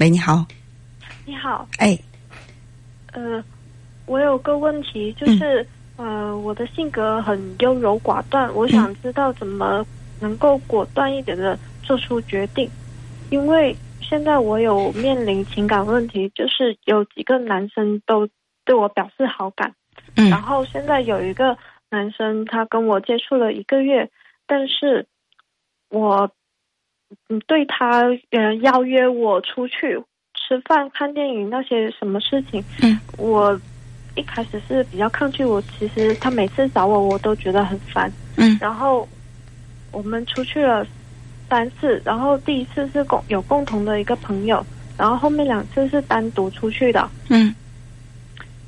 喂，你好。你好。哎。呃，我有个问题，就是呃，我的性格很优柔寡断，我想知道怎么能够果断一点的做出决定，因为现在我有面临情感问题，就是有几个男生都对我表示好感，嗯，然后现在有一个男生他跟我接触了一个月，但是我嗯对他呃邀约我出去。吃饭、看电影那些什么事情，嗯，我一开始是比较抗拒。我其实他每次找我，我都觉得很烦，嗯。然后我们出去了三次，然后第一次是共有共同的一个朋友，然后后面两次是单独出去的，嗯。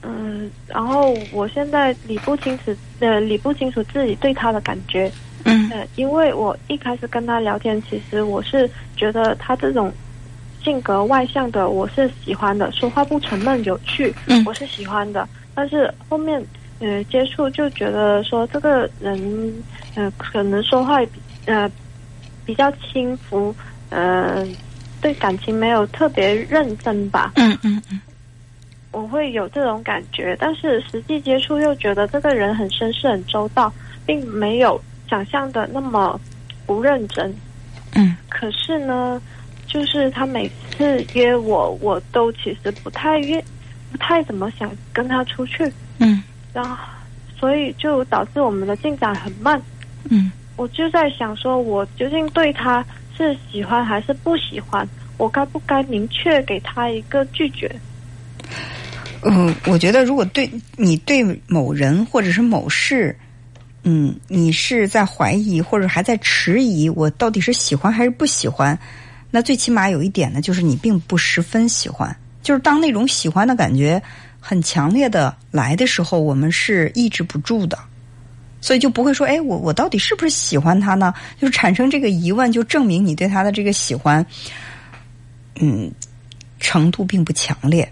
嗯，然后我现在理不清楚，呃，理不清楚自己对他的感觉，嗯，因为我一开始跟他聊天，其实我是觉得他这种。性格外向的我是喜欢的，说话不沉闷有趣，我是喜欢的。但是后面呃接触就觉得说这个人呃可能说话呃比较轻浮，呃对感情没有特别认真吧。嗯嗯嗯，我会有这种感觉，但是实际接触又觉得这个人很绅士、很周到，并没有想象的那么不认真。嗯，可是呢。就是他每次约我，我都其实不太愿，不太怎么想跟他出去。嗯，然后所以就导致我们的进展很慢。嗯，我就在想，说我究竟对他是喜欢还是不喜欢？我该不该明确给他一个拒绝？嗯，我觉得如果对你对某人或者是某事，嗯，你是在怀疑或者还在迟疑，我到底是喜欢还是不喜欢？那最起码有一点呢，就是你并不十分喜欢。就是当那种喜欢的感觉很强烈的来的时候，我们是抑制不住的，所以就不会说：“哎，我我到底是不是喜欢他呢？”就是产生这个疑问，就证明你对他的这个喜欢，嗯，程度并不强烈。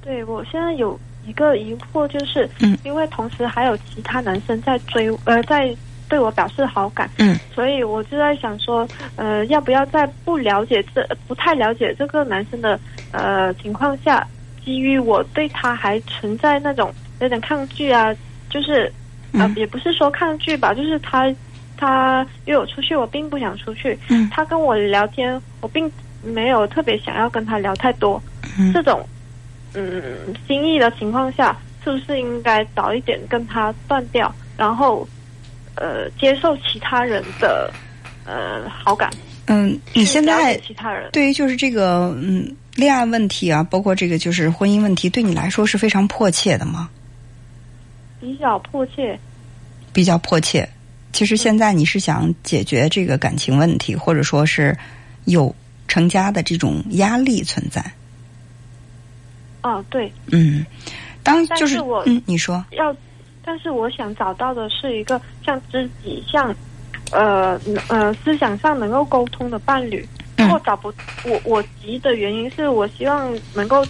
对我现在有一个疑惑，就是嗯，因为同时还有其他男生在追，呃，在。对我表示好感，嗯，所以我就在想说，呃，要不要在不了解这、不太了解这个男生的呃情况下，基于我对他还存在那种有点抗拒啊，就是呃，也不是说抗拒吧，就是他他约我出去，我并不想出去，嗯，他跟我聊天，我并没有特别想要跟他聊太多，嗯，这种嗯心意的情况下，是不是应该早一点跟他断掉，然后？呃，接受其他人的呃好感。嗯，你现在其他人对于就是这个嗯恋爱问题啊，包括这个就是婚姻问题，对你来说是非常迫切的吗？比较迫切。比较迫切。其实现在你是想解决这个感情问题，或者说是有成家的这种压力存在。哦，对。嗯，当就是我嗯，你说要。但是我想找到的是一个像知己、像呃呃思想上能够沟通的伴侣。如果找不我我急的原因是我希望能够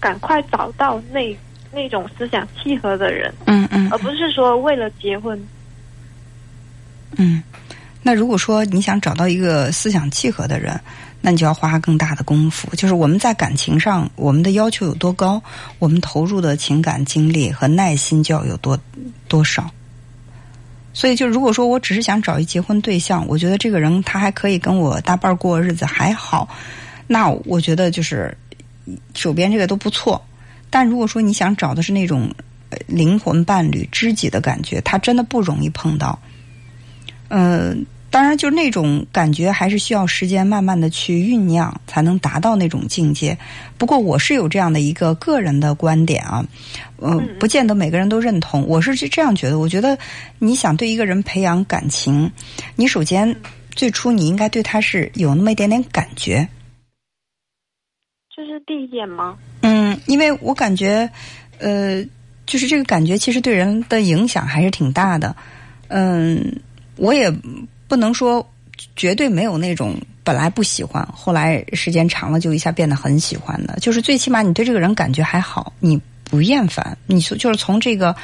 赶快找到那那种思想契合的人。嗯嗯，而不是说为了结婚。嗯，那如果说你想找到一个思想契合的人。那你就要花更大的功夫。就是我们在感情上，我们的要求有多高，我们投入的情感精力和耐心就要有多多少。所以，就如果说我只是想找一结婚对象，我觉得这个人他还可以跟我搭伴过日子还好，那我觉得就是手边这个都不错。但如果说你想找的是那种灵魂伴侣、知己的感觉，他真的不容易碰到。嗯。当然，就那种感觉还是需要时间慢慢的去酝酿，才能达到那种境界。不过，我是有这样的一个个人的观点啊，嗯，不见得每个人都认同。我是这样觉得，我觉得你想对一个人培养感情，你首先最初你应该对他是有那么一点点感觉。这是第一点吗？嗯，因为我感觉，呃，就是这个感觉其实对人的影响还是挺大的。嗯，我也。不能说绝对没有那种本来不喜欢，后来时间长了就一下变得很喜欢的。就是最起码你对这个人感觉还好，你不厌烦。你就是从这个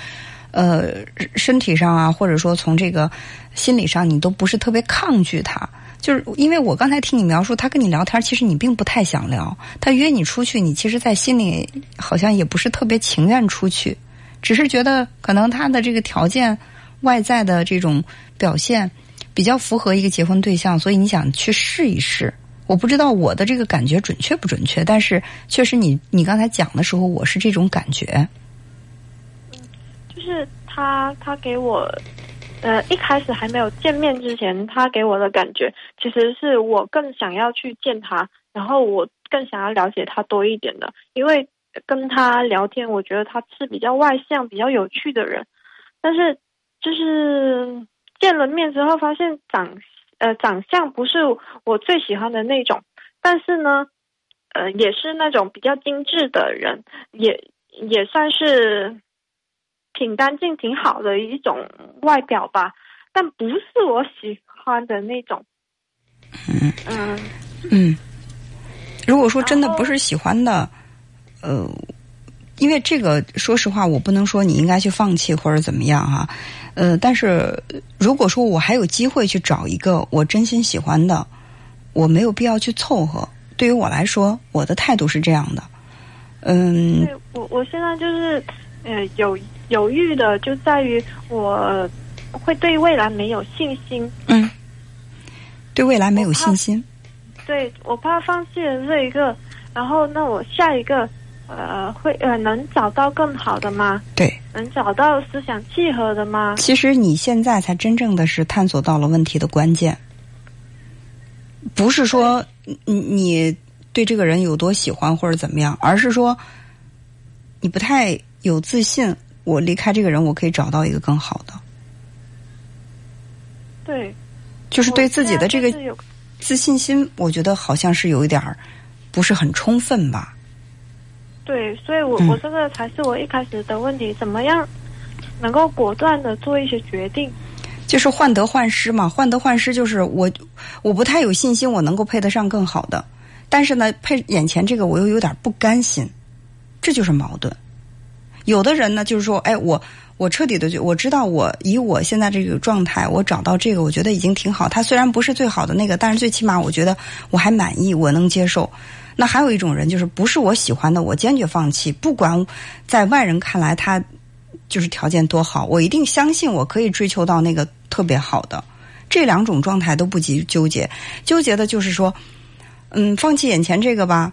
呃身体上啊，或者说从这个心理上，你都不是特别抗拒他。就是因为我刚才听你描述，他跟你聊天，其实你并不太想聊。他约你出去，你其实，在心里好像也不是特别情愿出去，只是觉得可能他的这个条件、外在的这种表现比较符合一个结婚对象，所以你想去试一试。我不知道我的这个感觉准确不准确，但是确实你你刚才讲的时候，我是这种感觉。嗯就是他他给我。呃，一开始还没有见面之前，他给我的感觉其实是我更想要去见他，然后我更想要了解他多一点的。因为跟他聊天，我觉得他是比较外向、比较有趣的人。但是就是见了面之后，发现长呃长相不是我最喜欢的那种，但是呢，呃也是那种比较精致的人，也也算是。挺干净、挺好的一种外表吧，但不是我喜欢的那种。嗯嗯嗯，如果说真的不是喜欢的，呃，因为这个，说实话，我不能说你应该去放弃或者怎么样哈。呃，但是如果说我还有机会去找一个我真心喜欢的，我没有必要去凑合。对于我来说，我的态度是这样的。嗯，我我现在就是呃有。犹豫的就在于我会对未来没有信心。嗯，对未来没有信心。对，我怕放弃了这一个，然后那我下一个呃会呃能找到更好的吗？对，能找到思想契合的吗？其实你现在才真正的是探索到了问题的关键，不是说你你对这个人有多喜欢或者怎么样，而是说你不太有自信。我离开这个人，我可以找到一个更好的。对，就是对自己的这个自信心，我觉得好像是有一点儿不是很充分吧。对，所以我我这个才是我一开始的问题，怎么样能够果断的做一些决定？就是患得患失嘛，患得患失就是我我不太有信心，我能够配得上更好的，但是呢，配眼前这个我又有点不甘心，这就是矛盾。有的人呢，就是说，哎，我我彻底的就我知道，我以我现在这个状态，我找到这个，我觉得已经挺好。他虽然不是最好的那个，但是最起码我觉得我还满意，我能接受。那还有一种人，就是不是我喜欢的，我坚决放弃。不管在外人看来他就是条件多好，我一定相信我可以追求到那个特别好的。这两种状态都不及纠结，纠结的就是说，嗯，放弃眼前这个吧。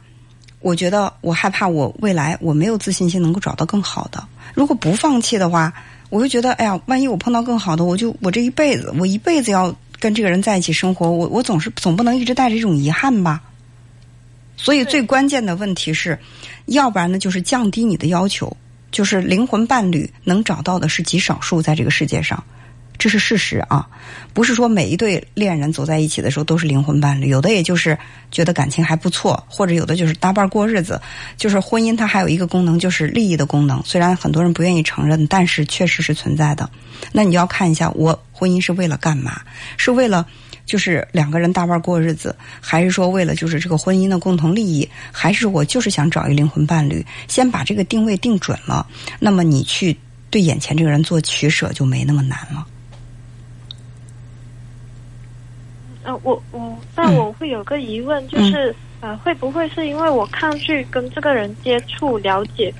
我觉得我害怕，我未来我没有自信心能够找到更好的。如果不放弃的话，我就觉得，哎呀，万一我碰到更好的，我就我这一辈子，我一辈子要跟这个人在一起生活，我我总是总不能一直带着这种遗憾吧。所以最关键的问题是，要不然呢，就是降低你的要求，就是灵魂伴侣能找到的是极少数，在这个世界上。这是事实啊，不是说每一对恋人走在一起的时候都是灵魂伴侣，有的也就是觉得感情还不错，或者有的就是搭伴过日子。就是婚姻它还有一个功能，就是利益的功能。虽然很多人不愿意承认，但是确实是存在的。那你要看一下，我婚姻是为了干嘛？是为了就是两个人搭伴过日子，还是说为了就是这个婚姻的共同利益？还是我就是想找一灵魂伴侣？先把这个定位定准了，那么你去对眼前这个人做取舍就没那么难了。呃，我我，但我会有个疑问，就是呃，会不会是因为我抗拒跟这个人接触、了解，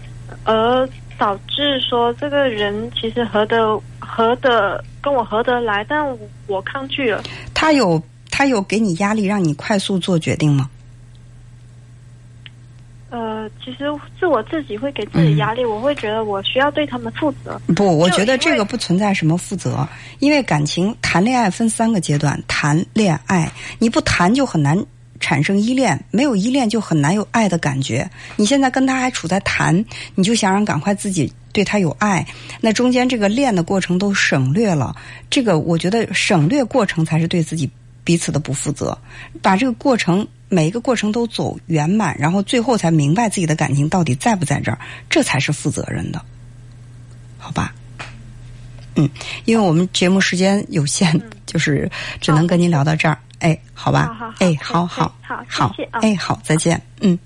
而导致说这个人其实合得合得跟我合得来，但我抗拒了。他有他有给你压力，让你快速做决定吗？呃，其实是我自己会给自己压力，我会觉得我需要对他们负责。不，我觉得这个不存在什么负责，因为感情谈恋爱分三个阶段，谈恋爱你不谈就很难产生依恋，没有依恋就很难有爱的感觉。你现在跟他还处在谈，你就想让赶快自己对他有爱，那中间这个恋的过程都省略了，这个我觉得省略过程才是对自己彼此的不负责，把这个过程。每一个过程都走圆满，然后最后才明白自己的感情到底在不在这儿，这才是负责任的，好吧？嗯，因为我们节目时间有限，就是只能跟您聊到这儿。哎，好吧？哎，好好好！哎，好，再见。嗯。